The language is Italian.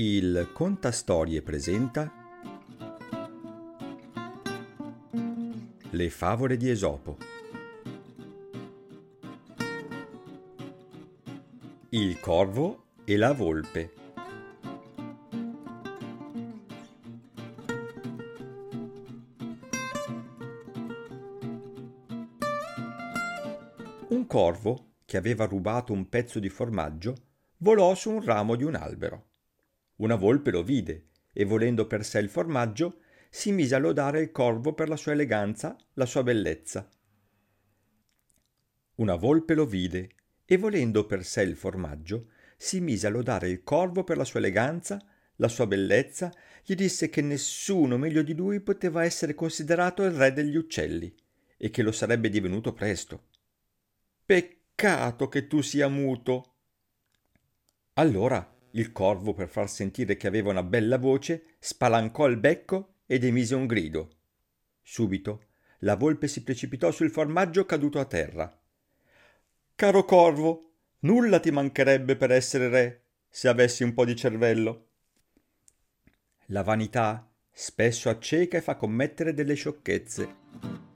Il Contastorie presenta Le favole di Esopo. Il corvo e la volpe. Un corvo, che aveva rubato un pezzo di formaggio, volò su un ramo di un albero. Una volpe lo vide e volendo per sé il formaggio, si mise a lodare il corvo per la sua eleganza, la sua bellezza. Una volpe lo vide e volendo per sé il formaggio, si mise a lodare il corvo per la sua eleganza, la sua bellezza, gli disse che nessuno meglio di lui poteva essere considerato il re degli uccelli e che lo sarebbe divenuto presto. Peccato che tu sia muto. Allora il corvo, per far sentire che aveva una bella voce, spalancò il becco ed emise un grido. Subito la volpe si precipitò sul formaggio caduto a terra. Caro corvo, nulla ti mancherebbe per essere re, se avessi un po' di cervello. La vanità spesso acceca e fa commettere delle sciocchezze.